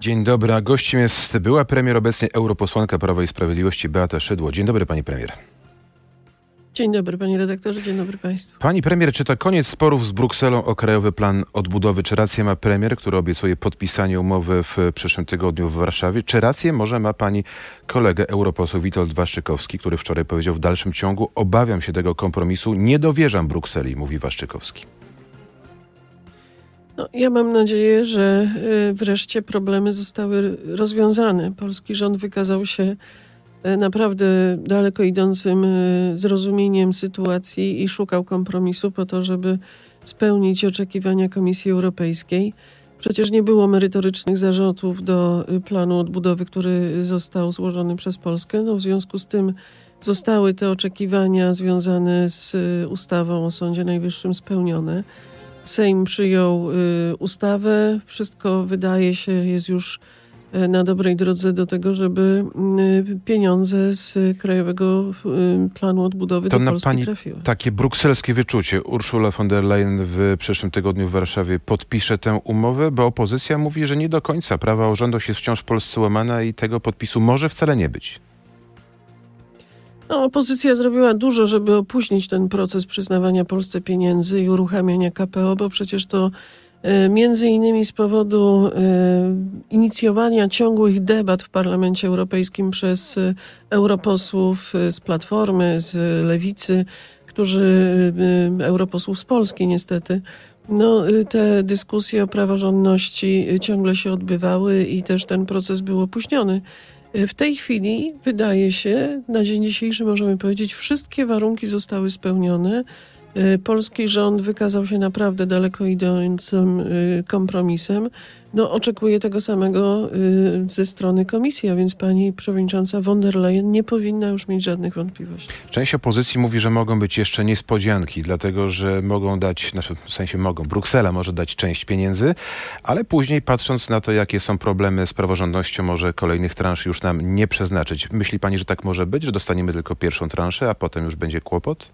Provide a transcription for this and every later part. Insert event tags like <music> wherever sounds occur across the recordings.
Dzień dobry, a gościem jest była premier, obecnie europosłanka Prawa i Sprawiedliwości Beata Szydło. Dzień dobry, pani premier. Dzień dobry, panie redaktorze, dzień dobry państwu. Pani premier, czy to koniec sporów z Brukselą o krajowy plan odbudowy? Czy rację ma premier, który obiecuje podpisanie umowy w przyszłym tygodniu w Warszawie? Czy rację może ma pani kolegę europoseł Witold Waszczykowski, który wczoraj powiedział w dalszym ciągu obawiam się tego kompromisu, nie dowierzam Brukseli, mówi Waszczykowski. No, ja mam nadzieję, że y, wreszcie problemy zostały rozwiązane. Polski rząd wykazał się y, naprawdę daleko idącym y, zrozumieniem sytuacji i szukał kompromisu po to, żeby spełnić oczekiwania Komisji Europejskiej. Przecież nie było merytorycznych zarzutów do planu odbudowy, który został złożony przez Polskę. No, w związku z tym zostały te oczekiwania związane z ustawą o Sądzie Najwyższym spełnione. Sejm przyjął y, ustawę. Wszystko wydaje się jest już y, na dobrej drodze do tego, żeby y, pieniądze z Krajowego Planu Odbudowy to do na Polski pani trafiły. takie brukselskie wyczucie. Ursula von der Leyen w przyszłym tygodniu w Warszawie podpisze tę umowę, bo opozycja mówi, że nie do końca prawa o rządach jest wciąż w Polsce łamana i tego podpisu może wcale nie być. No, opozycja zrobiła dużo, żeby opóźnić ten proces przyznawania Polsce pieniędzy i uruchamiania KPO, bo przecież to e, między innymi z powodu e, inicjowania ciągłych debat w Parlamencie Europejskim przez e, europosłów z Platformy, z Lewicy, którzy, europosłów z Polski niestety, no, te dyskusje o praworządności ciągle się odbywały i też ten proces był opóźniony. W tej chwili wydaje się, na dzień dzisiejszy możemy powiedzieć, wszystkie warunki zostały spełnione. E, polski rząd wykazał się naprawdę daleko idącym e, kompromisem. No, oczekuję tego samego e, ze strony komisji, a więc pani przewodnicząca von der Leyen nie powinna już mieć żadnych wątpliwości. Część opozycji mówi, że mogą być jeszcze niespodzianki, dlatego że mogą dać, znaczy w sensie mogą, Bruksela może dać część pieniędzy, ale później patrząc na to, jakie są problemy z praworządnością, może kolejnych transz już nam nie przeznaczyć. Myśli pani, że tak może być, że dostaniemy tylko pierwszą transzę, a potem już będzie kłopot?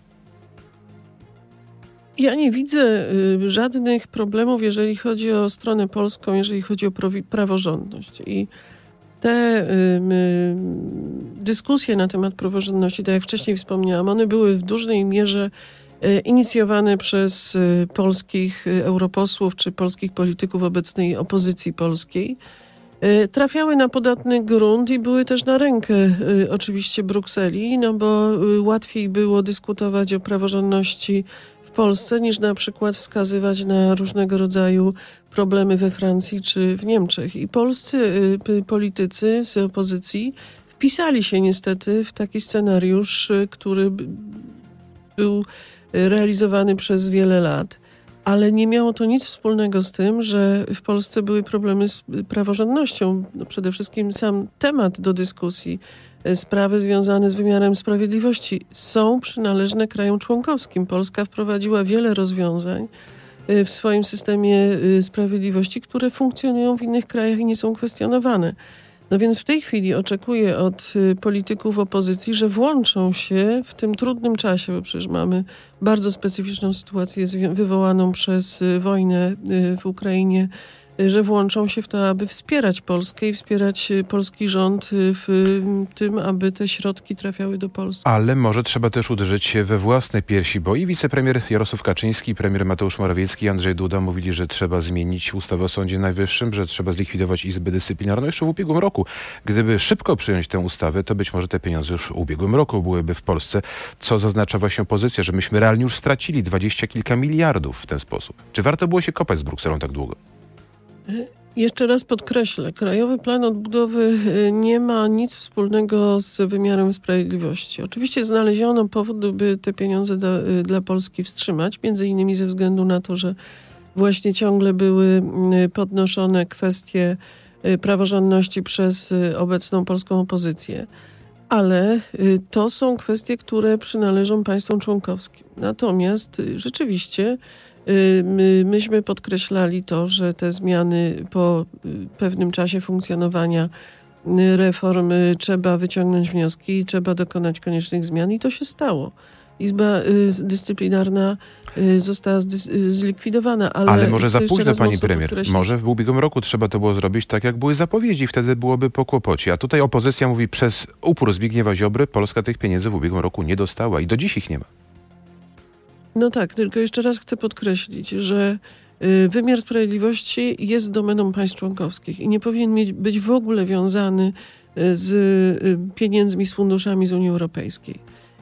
Ja nie widzę y, żadnych problemów, jeżeli chodzi o stronę polską, jeżeli chodzi o praworządność. I te y, dyskusje na temat praworządności, tak jak wcześniej wspomniałam, one były w dużej mierze y, inicjowane przez polskich europosłów czy polskich polityków obecnej opozycji polskiej. Trafiały na podatny grunt i były też na rękę oczywiście Brukseli, no bo łatwiej było dyskutować o praworządności Polsce, niż na przykład wskazywać na różnego rodzaju problemy we Francji czy w Niemczech. I polscy y, politycy z opozycji wpisali się niestety w taki scenariusz, y, który był realizowany przez wiele lat. Ale nie miało to nic wspólnego z tym, że w Polsce były problemy z praworządnością. No przede wszystkim sam temat do dyskusji sprawy związane z wymiarem sprawiedliwości są przynależne krajom członkowskim. Polska wprowadziła wiele rozwiązań y, w swoim systemie y, sprawiedliwości, które funkcjonują w innych krajach i nie są kwestionowane. No więc w tej chwili oczekuję od polityków opozycji, że włączą się w tym trudnym czasie, bo przecież mamy bardzo specyficzną sytuację wywołaną przez wojnę w Ukrainie że włączą się w to, aby wspierać Polskę i wspierać y, polski rząd y, w tym, aby te środki trafiały do Polski. Ale może trzeba też uderzyć się we własne piersi, bo i wicepremier Jarosław Kaczyński, premier Mateusz Morawiecki i Andrzej Duda mówili, że trzeba zmienić ustawę o Sądzie Najwyższym, że trzeba zlikwidować Izbę Dyscyplinarną jeszcze w ubiegłym roku. Gdyby szybko przyjąć tę ustawę, to być może te pieniądze już w ubiegłym roku byłyby w Polsce, co zaznacza właśnie opozycja, że myśmy realnie już stracili dwadzieścia kilka miliardów w ten sposób. Czy warto było się kopać z Brukselą tak długo? Jeszcze raz podkreślę, Krajowy Plan Odbudowy y, nie ma nic wspólnego z wymiarem sprawiedliwości. Oczywiście znaleziono powód, by te pieniądze do, y, dla Polski wstrzymać, między innymi ze względu na to, że właśnie ciągle były y, podnoszone kwestie praworządności przez obecną polską opozycję. Ale to są kwestie, które przynależą państwom członkowskim. Natomiast rzeczywiście my, myśmy podkreślali to, że te zmiany po y, pewnym czasie funkcjonowania y, reform trzeba wyciągnąć wnioski i trzeba dokonać koniecznych zmian i to się stało. Izba y, Dyscyplinarna y, została y, zlikwidowana. Ale, Ale może za późno, pani premier. podkreślić, Może w ubiegłym roku trzeba to było zrobić tak, jak były zapowiedzi. Wtedy byłoby po kłopocie. A tutaj opozycja mówi, przez upór Zbigniewa Ziobry Polska tych pieniędzy w ubiegłym roku nie dostała i do dziś ich nie ma. No tak, tylko jeszcze raz chcę podkreślić, że y, wymiar sprawiedliwości jest domeną państw członkowskich i nie powinien mieć, być w ogóle wiązany y, z y, pieniędzmi, z funduszami z Unii Europejskiej.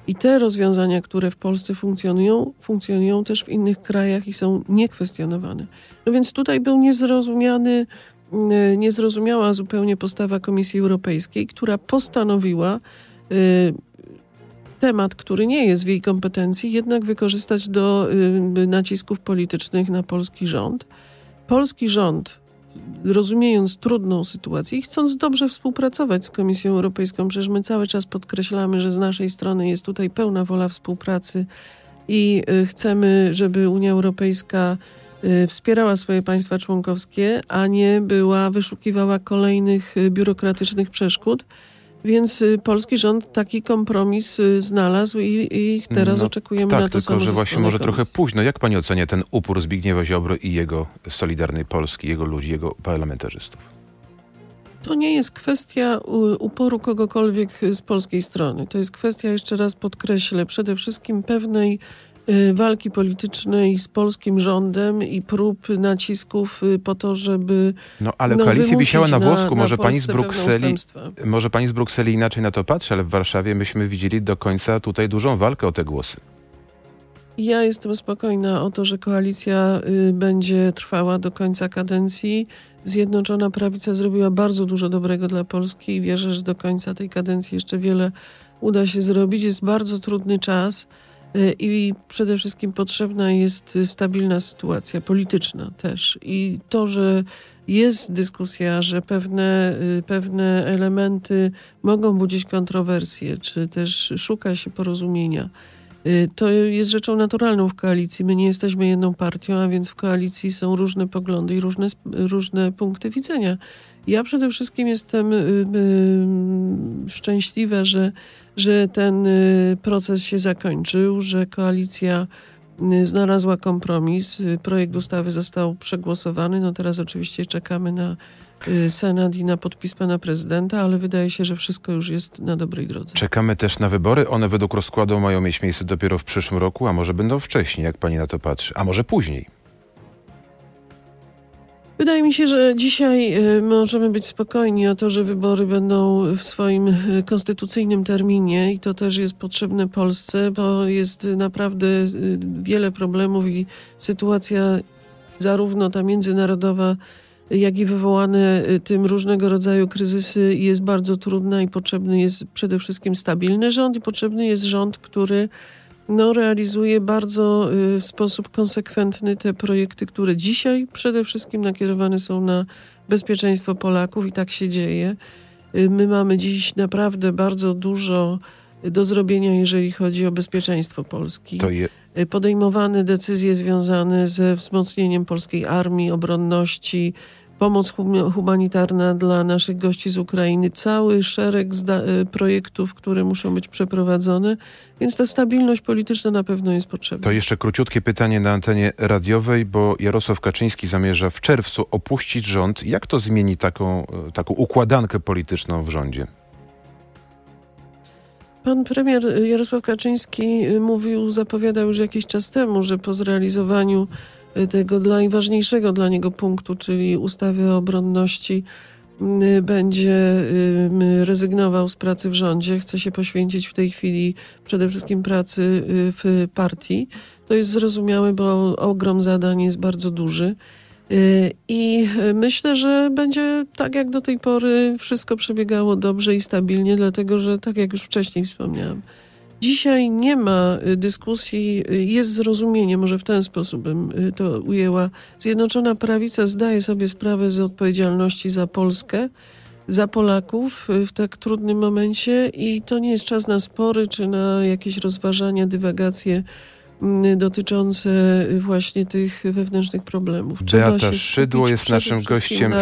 I te rozwiązania, które w Polsce funkcjonują, funkcjonują też w innych krajach i są niekwestionowane. No więc tutaj był niezrozumiany, niezrozumiała zupełnie postawa Komisji Europejskiej, która postanowiła temat, który nie jest w jej kompetencji, jednak wykorzystać do y, nacisków politycznych na polski rząd. Polski rząd, rozumiejąc trudną sytuację i chcąc dobrze współpracować z Komisją Europejską, przecież my cały czas podkreślamy, że z naszej strony jest tutaj pełna wola współpracy i y, chcemy, żeby Unia Europejska y, wspierała swoje państwa członkowskie, a nie była, wyszukiwała kolejnych biurokratycznych przeszkód. Więc y, polski rząd taki kompromis y, znalazł i, i teraz No, oczekujemy tak, na to tylko samo że właśnie może trochę późno. Jak pani ocenia ten upór Zbigniewa Ziobry i jego Solidarnej Polski, jego ludzi, jego parlamentarzystów? To nie jest kwestia u- uporu kogokolwiek z polskiej strony. To jest kwestia, jeszcze raz podkreślę, przede wszystkim pewnej y, walki politycznej z polskim rządem i prób nacisków y, po to, żeby No ale no, koalicja wisiała na włosku. Może na pani z Brukseli. Może pani z Brukseli inaczej na to patrzy, ale w Warszawie myśmy widzieli do końca tutaj dużą walkę o te głosy. Ja jestem spokojna o to, że koalicja y, będzie trwała do końca kadencji. Zjednoczona Prawica zrobiła bardzo dużo dobrego dla Polski i wierzę, że do końca tej kadencji jeszcze wiele uda się zrobić. Jest bardzo trudny czas y, i przede wszystkim potrzebna jest y, stabilna sytuacja polityczna też. I to, że jest dyskusja, że pewne, y, pewne elementy mogą budzić kontrowersje, czy też szuka się porozumienia. Y, To jest rzeczą naturalną w koalicji. My nie jesteśmy jedną partią, a więc w koalicji są różne poglądy i różne, różne punkty widzenia. Ja przede wszystkim jestem y, y, szczęśliwa, że, że ten y, proces się zakończył, że koalicja y, znalazła kompromis. Y, Projekt ustawy został przegłosowany. No teraz oczywiście czekamy na Senat i na podpis pana prezydenta, ale wydaje się, że wszystko już jest na dobrej drodze. Czekamy też na wybory. One według rozkładu mają mieć miejsce dopiero w przyszłym roku, a może będą wcześniej, jak pani na to patrzy, a może później. Wydaje mi się, że dzisiaj y, możemy być spokojni o to, że wybory będą w swoim y, konstytucyjnym terminie i to też jest potrzebne Polsce, bo jest naprawdę y, wiele problemów i sytuacja zarówno ta międzynarodowa, jak i wywołane tym różnego rodzaju kryzysy jest bardzo trudna i potrzebny jest przede wszystkim stabilny rząd i potrzebny jest rząd, który no, realizuje bardzo y, w sposób konsekwentny te projekty, które dzisiaj przede wszystkim nakierowane są na bezpieczeństwo Polaków i tak się dzieje. Y, My mamy dziś naprawdę bardzo dużo do zrobienia, jeżeli chodzi o bezpieczeństwo Polski. To je, Y, Podejmowane decyzje związane ze wzmocnieniem polskiej armii, obronności, pomoc hum- humanitarna dla naszych gości z Ukrainy, cały szereg y, projektów, które muszą być przeprowadzone, więc ta stabilność polityczna na pewno jest potrzebna. to jeszcze króciutkie pytanie na antenie radiowej, bo Jarosław Kaczyński zamierza w czerwcu opuścić rząd. Jak to zmieni taką, e, taką układankę polityczną w rządzie? Pan premier Jarosław Kaczyński y, mówił, zapowiadał już jakiś czas temu, że po zrealizowaniu y, tego dla najważniejszego dla niego punktu, czyli ustawy o obronności, y, będzie y, y, rezygnował z pracy w rządzie. Chce się poświęcić w tej chwili przede wszystkim pracy y, w partii. To jest zrozumiałe, bo ogrom zadań jest bardzo duży. Y, I y, myślę, że będzie tak jak do tej pory wszystko przebiegało dobrze i stabilnie, dlatego że tak jak już wcześniej wspomniałam, dzisiaj nie ma y, dyskusji, y, jest zrozumienie, może w ten sposób bym y, to ujęła. Zjednoczona Prawica zdaje sobie sprawę z odpowiedzialności za Polskę, za Polaków w tak trudnym momencie i to nie jest czas na spory czy na jakieś rozważania, dywagacje dotyczące właśnie tych wewnętrznych problemów. Beata Szydło jest naszym gościem. Na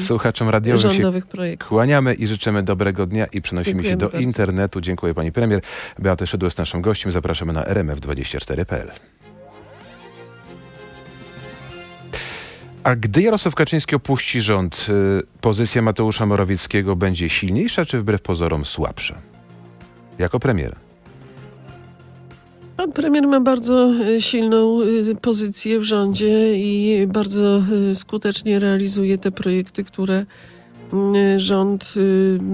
Słuchaczom radiowym rządowych projektów. Kłaniamy i życzymy dobrego dnia i przenosimy Dziękujemy się do bardzo. internetu. Dziękuję pani premier. Beata Szydło jest naszym gościem. Zapraszamy na rmf24.pl. A gdy Jarosław Kaczyński opuści rząd, y, pozycja Mateusza Morawieckiego będzie silniejsza czy wbrew pozorom słabsza? Jako premier. Pan premier ma bardzo e, silną e, pozycję w rządzie i bardzo e, skutecznie realizuje te projekty, które mm, rząd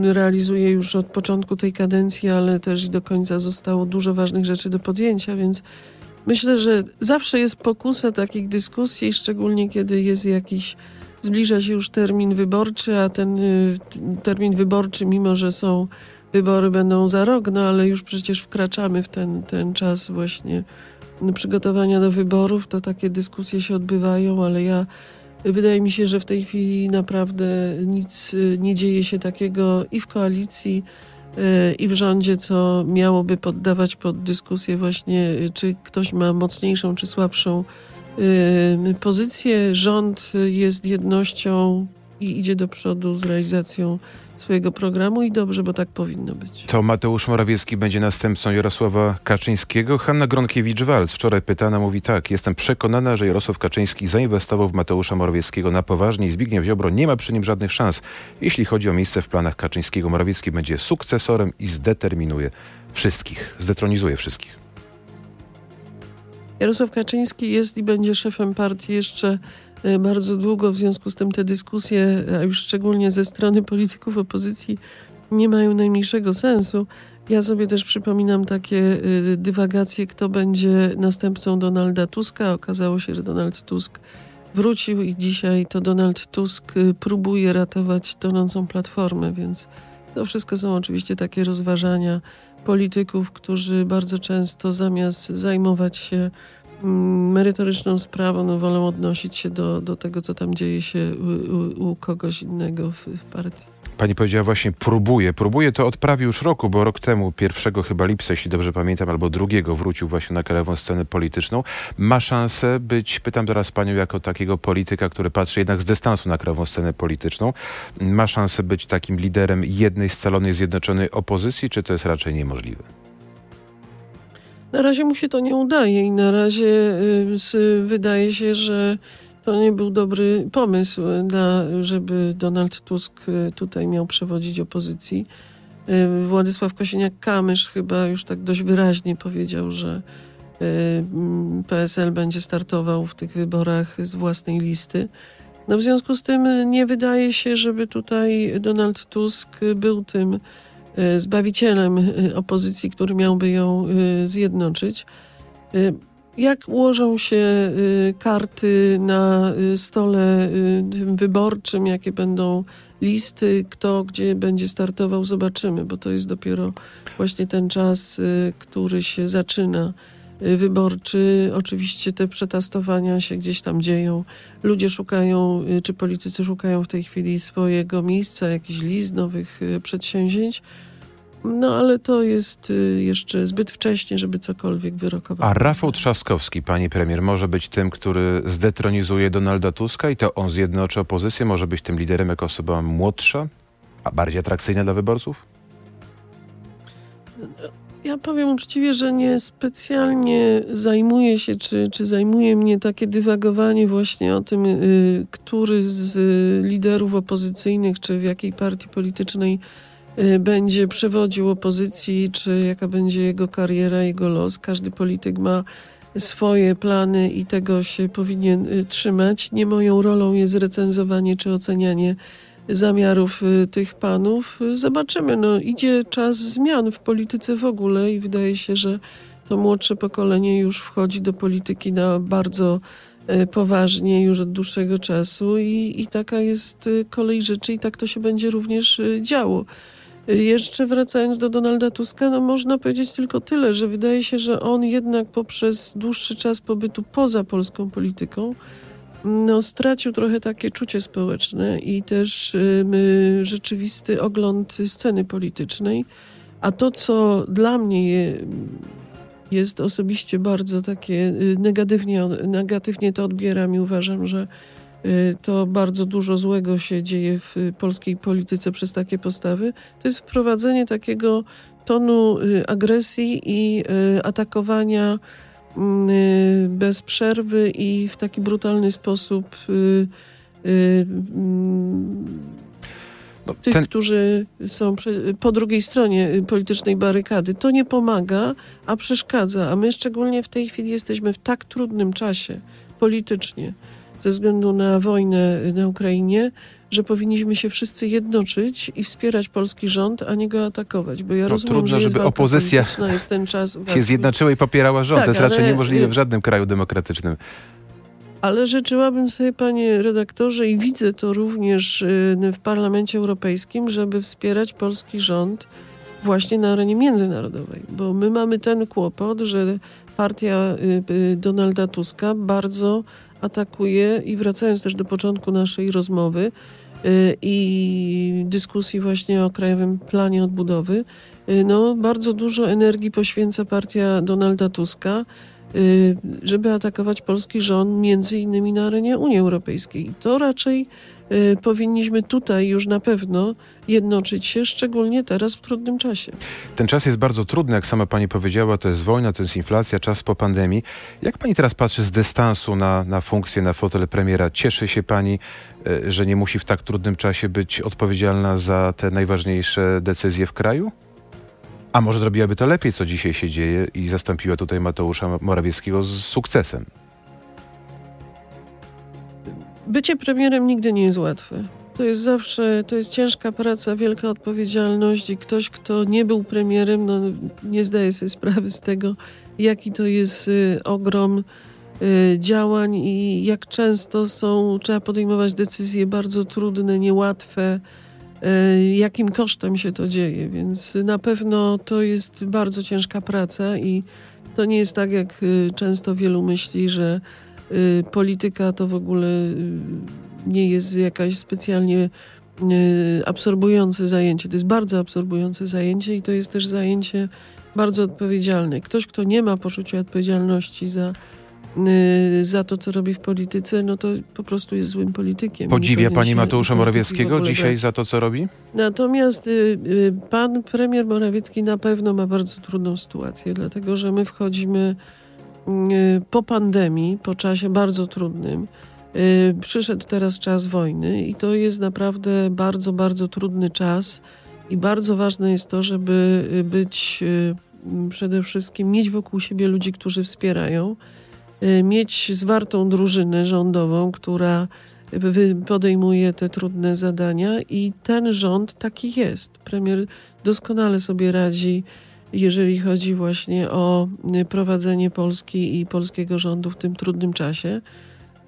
realizuje już od początku tej kadencji, ale też i do końca zostało dużo ważnych rzeczy do podjęcia, więc myślę, że zawsze jest pokusa takich dyskusji, szczególnie kiedy jest jakiś, zbliża się już termin wyborczy, a ten termin wyborczy, mimo że są wybory będą za rok, no ale już przecież wkraczamy w ten, ten czas właśnie przygotowania do wyborów, to takie dyskusje się odbywają, ale ja wydaje mi się, że w tej chwili naprawdę nic y, nie dzieje się takiego i w koalicji, y, i w rządzie, co miałoby poddawać pod dyskusję właśnie, y, czy ktoś ma mocniejszą czy słabszą pozycję. Rząd jest jednością i idzie do przodu z realizacją swojego programu i dobrze, bo tak powinno być. To Mateusz Morawiecki będzie następcą Jarosława Kaczyńskiego. Hanna Gronkiewicz-Walc wczoraj pytana mówi tak. Jestem przekonana, że Jarosław Kaczyński zainwestował w Mateusza Morawieckiego na poważnie i Zbigniew Ziobro nie ma przy nim żadnych szans. Jeśli chodzi o miejsce w planach Kaczyńskiego, Morawiecki będzie sukcesorem i zdeterminuje wszystkich, zdetronizuje wszystkich. Jarosław Kaczyński jest i będzie szefem partii jeszcze bardzo długo, w związku z tym te dyskusje, a już szczególnie ze strony polityków opozycji, nie mają najmniejszego sensu. Ja sobie też przypominam takie y, dywagacje, kto będzie następcą Donalda Tuska. Okazało się, że Donald Tusk wrócił i dzisiaj to Donald Tusk y, próbuje ratować tonącą platformę, więc to wszystko są oczywiście takie rozważania polityków, którzy bardzo często zamiast zajmować się merytoryczną sprawą, no wolą odnosić się do, do tego, co tam dzieje się u, u, u kogoś innego w, w partii. Pani powiedziała właśnie próbuje. Próbuje to od prawie już roku, bo rok temu, pierwszego chyba lipca, jeśli dobrze pamiętam, albo drugiego wrócił właśnie na krajową scenę polityczną. Ma szansę być, pytam teraz panią jako takiego polityka, który patrzy jednak z dystansu na krajową scenę polityczną, ma szansę być takim liderem jednej scalonej, zjednoczonej opozycji, czy to jest raczej niemożliwe? Na razie mu się to nie udaje i na razie y, wydaje się, że to nie był dobry pomysł, na, żeby Donald Tusk y, tutaj miał przewodzić opozycji. Y, Władysław Kosiniak-Kamysz chyba już tak dość wyraźnie powiedział, że y, PSL będzie startował w tych wyborach z własnej listy. No w związku z tym y, nie wydaje się, żeby tutaj Donald Tusk y, był tym y, zbawicielem y, opozycji, który miałby ją y, zjednoczyć. Y, Jak ułożą się y, karty na y, stole y, wyborczym, jakie będą listy, kto gdzie będzie startował, zobaczymy, bo to jest dopiero właśnie ten czas, y, który się zaczyna y, wyborczy. Oczywiście te przetastowania się gdzieś tam dzieją. Ludzie szukają, y, czy politycy szukają w tej chwili swojego miejsca, jakichś list, nowych y, przedsięwzięć. No ale to jest y, jeszcze zbyt wcześnie, żeby cokolwiek wyrokować. A Rafał Trzaskowski, pani premier, może być tym, który zdetronizuje Donalda Tuska i to on zjednoczy opozycję? Może być tym liderem jako osoba młodsza, a bardziej atrakcyjna dla wyborców? Ja powiem uczciwie, że nie specjalnie zajmuje się, czy, czy zajmuje mnie takie dywagowanie właśnie o tym, y, który z liderów opozycyjnych, czy w jakiej partii politycznej będzie przewodził opozycji, czy jaka będzie jego kariera, jego los. Każdy polityk ma swoje plany i tego się powinien y, trzymać. Nie moją rolą jest recenzowanie czy ocenianie zamiarów y, tych panów. Y, Zobaczymy. No, idzie czas zmian w polityce w ogóle i wydaje się, że to młodsze pokolenie już wchodzi do polityki na bardzo y, poważnie już od dłuższego czasu i, i taka jest y, kolej rzeczy i tak to się będzie również y, działo. Jeszcze wracając do Donalda Tuska, no można powiedzieć tylko tyle, że wydaje się, że on jednak poprzez dłuższy czas pobytu poza polską polityką no, stracił trochę takie czucie społeczne i też rzeczywisty ogląd sceny politycznej. A to, co dla mnie je, jest osobiście bardzo takie y, negatywnie, negatywnie to odbieram i uważam, że to bardzo dużo złego się dzieje w polskiej polityce przez takie postawy. To jest wprowadzenie takiego tonu y, agresji i atakowania mm, bez przerwy i w taki brutalny sposób mm, no, tych, ten... którzy są po drugiej stronie politycznej barykady. To nie pomaga, a przeszkadza. A my szczególnie w tej chwili jesteśmy w tak trudnym czasie politycznie ze względu na wojnę na Ukrainie, że powinniśmy się wszyscy jednoczyć i wspierać polski rząd, a nie go atakować. Bo ja no, rozumiem, trudno, że żeby opozycja jest ten czas <laughs> się zjednoczyła i popierała rząd. Tak, to jest raczej niemożliwe w żadnym kraju demokratycznym. Ale życzyłabym sobie, panie redaktorze, i widzę to również y, w Parlamencie Europejskim, żeby wspierać polski rząd właśnie na arenie międzynarodowej, bo my mamy ten kłopot, że partia y, y, Donalda Tuska bardzo atakuje i wracając też do początku naszej rozmowy i dyskusji właśnie o Krajowym Planie Odbudowy, no bardzo dużo energii poświęca partia Donalda Tuska Y, żeby atakować polski rząd, między innymi na arenie Unii Europejskiej. To raczej y, powinniśmy tutaj już na pewno jednoczyć się, szczególnie teraz w trudnym czasie. Ten czas jest bardzo trudny, jak sama pani powiedziała, to jest wojna, to jest inflacja, czas po pandemii. Jak pani teraz patrzy z dystansu na, na funkcję, na fotel premiera? Cieszy się pani, y, że nie musi w tak trudnym czasie być odpowiedzialna za te najważniejsze decyzje w kraju? A może zrobiłaby to lepiej, co dzisiaj się dzieje i zastąpiła tutaj Mateusza Morawieckiego z sukcesem? Bycie premierem nigdy nie jest łatwe. To jest zawsze, to jest ciężka praca, wielka odpowiedzialność i ktoś, kto nie był premierem, no, nie zdaje sobie sprawy z tego, jaki to jest y, ogrom y, działań i jak często są, trzeba podejmować decyzje bardzo trudne, niełatwe, E, jakim kosztem się to dzieje. Więc na pewno to jest bardzo ciężka praca i to nie jest tak, jak y, często wielu myśli, że y, polityka to w ogóle y, nie jest jakaś specjalnie absorbujące zajęcie. To jest bardzo absorbujące zajęcie i to jest też zajęcie bardzo odpowiedzialne. Ktoś, kto nie ma poczucia odpowiedzialności za Y, za to, co robi w polityce, no to po prostu jest złym politykiem. Podziwia pani Mateusza Morawieckiego dzisiaj za to, co robi? Natomiast y, y, pan premier Morawiecki na pewno ma bardzo trudną sytuację, dlatego że my wchodzimy po pandemii, po czasie bardzo trudnym. Przyszedł teraz czas wojny i to jest naprawdę bardzo, bardzo trudny czas i bardzo ważne jest to, żeby być przede wszystkim mieć wokół siebie ludzi, którzy wspierają Y, mieć zwartą drużynę rządową, która podejmuje te trudne zadania i ten rząd taki jest. Premier doskonale sobie radzi, jeżeli chodzi właśnie o y, prowadzenie Polski i polskiego rządu w tym trudnym czasie.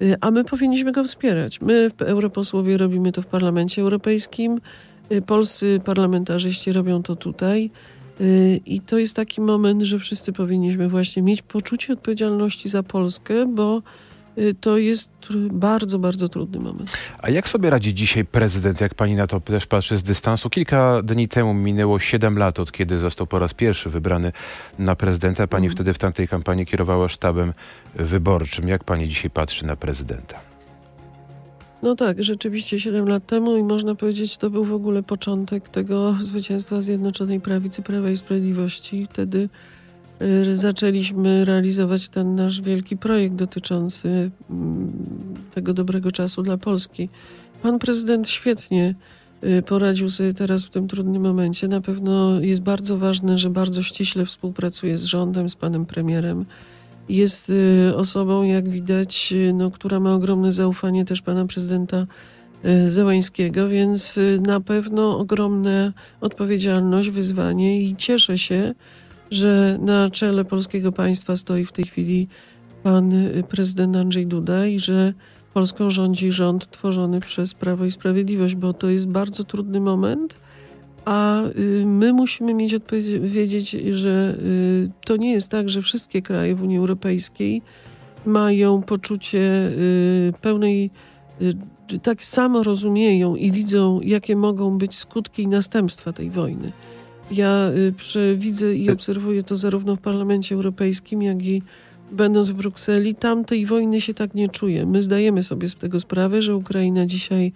Y, a my powinniśmy go wspierać. My, europosłowie, robimy to w Parlamencie Europejskim, polscy parlamentarzyści robią to tutaj. Y, I to jest taki moment, że wszyscy powinniśmy właśnie mieć poczucie odpowiedzialności za Polskę, bo y, to jest bardzo, bardzo trudny moment. A jak sobie radzi dzisiaj prezydent, jak pani na to też patrzy z dystansu? Kilka dni temu minęło 7 lat, od kiedy został po raz pierwszy wybrany na prezydenta. Pani mm. wtedy w tamtej kampanii kierowała sztabem wyborczym. Jak pani dzisiaj patrzy na prezydenta? No tak, rzeczywiście 7 lat temu i można powiedzieć, to był w ogóle początek tego zwycięstwa Zjednoczonej Prawicy Prawa i Sprawiedliwości. Wtedy y, zaczęliśmy realizować ten nasz wielki projekt dotyczący mm, tego dobrego czasu dla Polski. Pan prezydent świetnie y, poradził sobie teraz w tym trudnym momencie. Na pewno jest bardzo ważne, że bardzo ściśle współpracuje z rządem, z panem premierem jest y, osobą, jak widać, y, no, która ma ogromne zaufanie też pana prezydenta y, Zełańskiego, więc na pewno ogromna odpowiedzialność, wyzwanie i cieszę się, że na czele polskiego państwa stoi w tej chwili pan prezydent Andrzej Duda i że Polską rządzi rząd tworzony przez Prawo i Sprawiedliwość, bo to jest bardzo trudny moment a y, my musimy mieć wiedzieć, że y, to nie jest tak, że wszystkie kraje w Unii Europejskiej mają poczucie y, pełnej, tak samo rozumieją i widzą, jakie mogą być skutki i następstwa tej wojny. Ja y, widzę i obserwuję to zarówno w Parlamencie Europejskim, jak i będąc w Brukseli. Tam tej wojny się tak nie czuje. My zdajemy sobie z tego sprawę, że Ukraina dzisiaj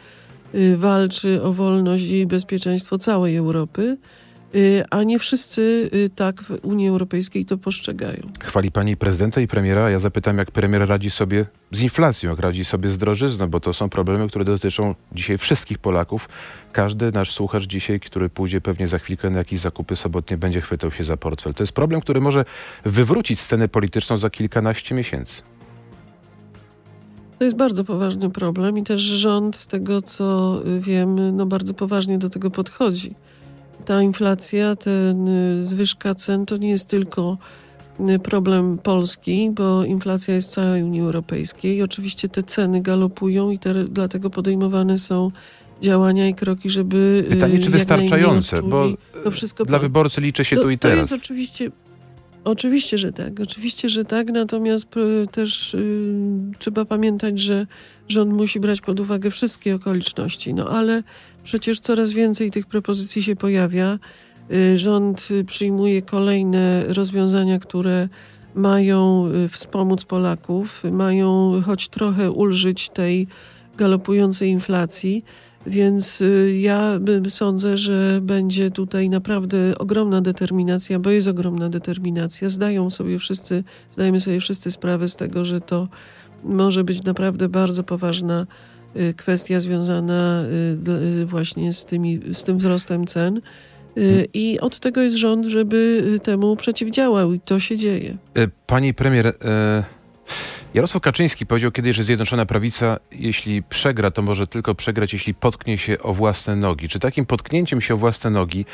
y, walczy o wolność i bezpieczeństwo całej Europy. Y, a nie wszyscy y, tak w Unii Europejskiej to postrzegają. Chwali pani prezydenta i premiera. Ja zapytam, jak premier radzi sobie z inflacją, jak radzi sobie z drożyzną, bo to są problemy, które dotyczą dzisiaj wszystkich Polaków. Każdy nasz słuchacz dzisiaj, który pójdzie pewnie za chwilkę na jakieś zakupy sobotnie, będzie chwytał się za portfel. To jest problem, który może wywrócić scenę polityczną za kilkanaście miesięcy. To jest bardzo poważny problem i też rząd, z tego co wiem, no bardzo poważnie do tego podchodzi ta inflacja, ten y, zwyżka cen to nie jest tylko y, problem Polski, bo inflacja jest w całej Unii Europejskiej. Oczywiście te ceny galopują i te, dlatego podejmowane są działania i kroki, żeby. Y, Pytanie, czy wystarczające, bo dla wyborcy liczy się to, tu i teraz. To jest oczywiście. Oczywiście, że tak. Oczywiście, że tak. Natomiast też y, trzeba pamiętać, że rząd musi brać pod uwagę wszystkie okoliczności. No ale Przecież coraz więcej tych propozycji się pojawia. Y, rząd przyjmuje kolejne rozwiązania, które mają y, wspomóc Polaków, mają choć trochę ulżyć tej galopującej inflacji. Więc y, ja sądzę, że będzie tutaj naprawdę ogromna determinacja, bo jest ogromna determinacja. Zdają sobie wszyscy, zdajemy sobie wszyscy sprawę z tego, że to może być naprawdę bardzo poważna Y, kwestia związana y, y, właśnie z, tymi, z tym wzrostem cen. I od tego jest rząd, żeby temu przeciwdziałał i to się dzieje. Pani premier, Jarosław Kaczyński powiedział kiedyś, że Zjednoczona Prawica, jeśli przegra, to może tylko przegrać, jeśli potknie się o własne nogi. Czy takim potknięciem się o własne nogi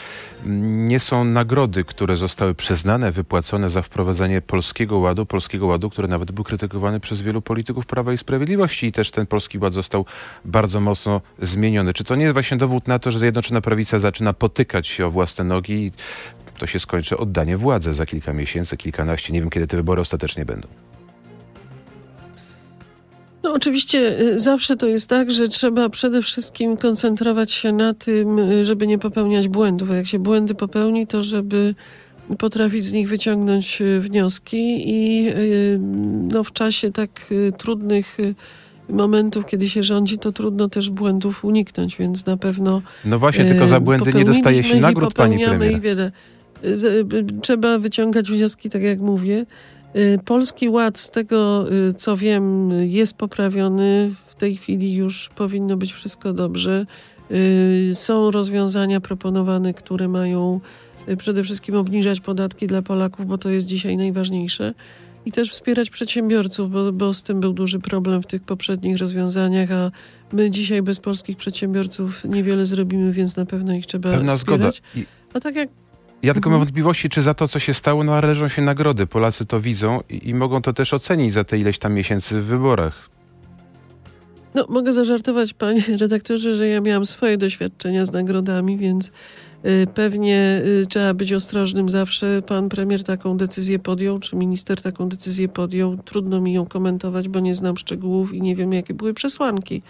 nie są nagrody, które zostały przyznane, wypłacone za wprowadzenie Polskiego Ładu, Polskiego Ładu, który nawet był krytykowany przez wielu polityków Prawa i Sprawiedliwości i też ten Polski Ład został bardzo mocno zmieniony. Czy to nie jest właśnie dowód na to, że Zjednoczona Prawica zaczyna potykać się o własne nogi i to się skończy oddanie władzy za kilka miesięcy, kilkanaście, nie wiem kiedy te wybory ostatecznie będą? No oczywiście y, zawsze to jest tak, że trzeba przede wszystkim koncentrować się na tym, y, żeby nie popełniać błędów. A jak się błędy popełni, to żeby potrafić z nich wyciągnąć y, wnioski i no, w czasie tak trudnych momentów, kiedy się rządzi, to trudno też błędów uniknąć, więc na pewno. No właśnie, tylko za błędy nie dostaje się nagród, pani premier. I wiele. Trzeba wyciągać wnioski, tak jak mówię. Y, Polski Ład, z tego y, co wiem, jest poprawiony. W tej chwili już powinno być wszystko dobrze. Y, są rozwiązania proponowane, które mają przede wszystkim obniżać podatki dla Polaków, bo to jest dzisiaj najważniejsze. I też wspierać przedsiębiorców, bo, bo z tym był duży problem w tych poprzednich rozwiązaniach, a my dzisiaj bez polskich przedsiębiorców niewiele zrobimy, więc na pewno ich trzeba Pewna wspierać. Zgoda. I... A tak jak ja tylko mam wątpliwości, czy za to, co się stało, należą się nagrody. Polacy to widzą i, i mogą to też ocenić za te ileś tam miesięcy w wyborach. No, mogę zażartować, panie <laughs> redaktorze, że ja miałam swoje doświadczenia z nagrodami, więc y, pewnie y, trzeba być ostrożnym zawsze. Pan premier taką decyzję podjął, czy minister taką decyzję podjął. Trudno mi ją komentować, bo nie znam szczegółów i nie wiem, jakie były przesłanki.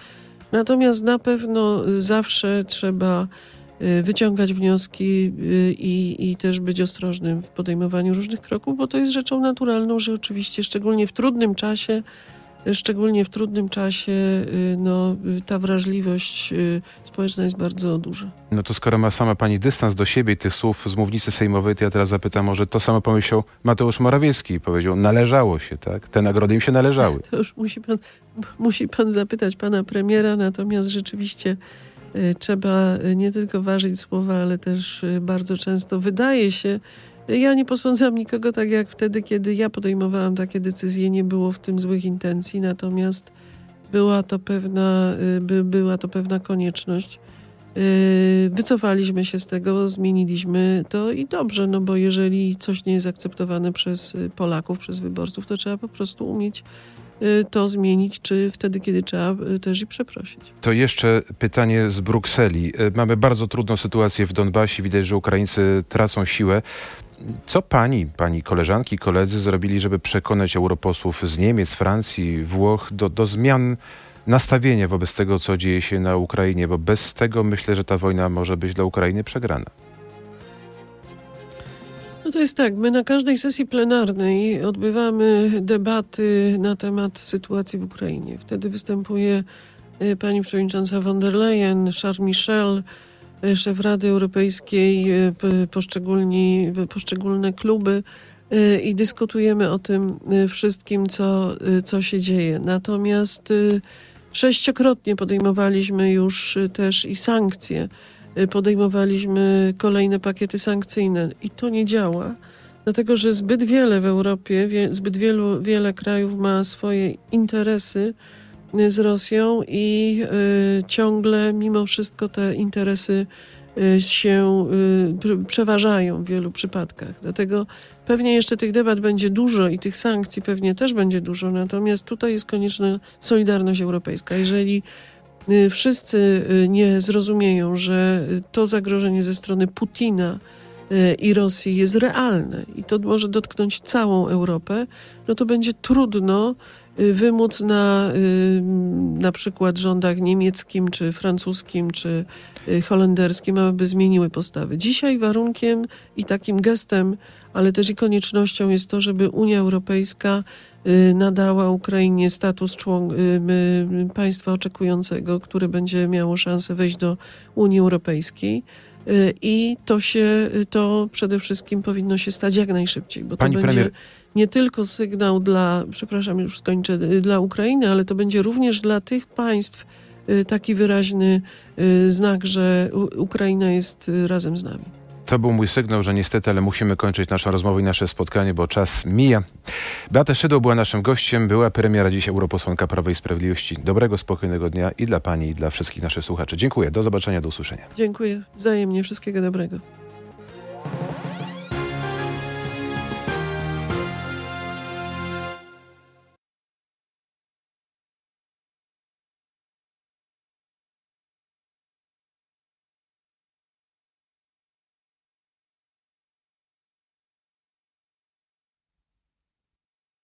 Natomiast na pewno zawsze trzeba wyciągać wnioski y, i, i też być ostrożnym w podejmowaniu różnych kroków, bo to jest rzeczą naturalną, że oczywiście szczególnie w trudnym czasie, szczególnie w trudnym czasie, y, no, ta wrażliwość społeczna jest bardzo duża. No to skoro ma sama pani dystans do siebie i tych słów z mównicy sejmowej, to ja teraz zapytam, może to samo pomyślał Mateusz Morawiecki powiedział, należało się, tak? Te nagrody im się należały. <laughs> To już musi pan, musi pan zapytać pana premiera, natomiast rzeczywiście Y, trzeba y, nie tylko ważyć słowa, ale też y, bardzo często wydaje się, ja nie posądzam nikogo tak jak wtedy, kiedy ja podejmowałam takie decyzje, nie było w tym złych intencji, natomiast była to pewna, by, była to pewna konieczność. Wycofaliśmy się z tego, zmieniliśmy to i dobrze, no bo jeżeli coś nie jest akceptowane przez Polaków, przez wyborców, to trzeba po prostu umieć Y, to zmienić, czy wtedy, kiedy trzeba y, też i przeprosić. To jeszcze pytanie z Brukseli. Y, mamy bardzo trudną sytuację w Donbasie. Widać, że Ukraińcy tracą siłę. Co pani, pani koleżanki, koledzy zrobili, żeby przekonać europosłów z Niemiec, Francji, Włoch do, do zmian nastawienia wobec tego, co dzieje się na Ukrainie? Bo bez tego myślę, że ta wojna może być dla Ukrainy przegrana. No to jest tak, my na każdej sesji plenarnej odbywamy debaty na temat sytuacji w Ukrainie. Wtedy występuje y, pani przewodnicząca von der Leyen, Charles Michel, y, szef Rady Europejskiej, p- poszczególni, poszczególne kluby i dyskutujemy o tym wszystkim, co, co się dzieje. Natomiast sześciokrotnie podejmowaliśmy już też i sankcje podejmowaliśmy kolejne pakiety sankcyjne i to nie działa, dlatego że zbyt wiele w Europie, wie, zbyt wielu, wiele krajów ma swoje interesy y, z Rosją i y, ciągle mimo wszystko te interesy y, się y, pr- przeważają w wielu przypadkach. Dlatego pewnie jeszcze tych debat będzie dużo i tych sankcji pewnie też będzie dużo, natomiast tutaj jest konieczna solidarność europejska. Jeżeli y, wszyscy y, nie zrozumieją, że y, to zagrożenie ze strony Putina y, i Rosji jest realne i to może dotknąć całą Europę, no to będzie trudno y, wymóc na y, na przykład rządach niemieckim, czy francuskim, czy y, holenderskim, aby zmieniły postawy. Dzisiaj warunkiem i takim gestem, ale też i koniecznością jest to, żeby Unia Europejska y, nadała Ukrainie status człon- y, y, państwa oczekującego, które będzie miało szansę wejść do Unii Europejskiej. Y, I to się, y, to przede wszystkim powinno się stać jak najszybciej, bo Pani to będzie premier- nie tylko sygnał dla, przepraszam, już skończę, y, dla Ukrainy, ale to będzie również dla tych państw y, taki wyraźny y, znak, że Ukraina jest y, razem z nami. To był mój sygnał, że niestety, ale musimy kończyć naszą rozmowę i nasze spotkanie, bo czas mija. Beata Szydło była naszym gościem, była premiera, dziś europosłanka Prawa i Sprawiedliwości. Dobrego, spokojnego dnia i dla pani, i dla wszystkich naszych słuchaczy. Dziękuję, do zobaczenia, do usłyszenia. Dziękuję wzajemnie, wszystkiego dobrego.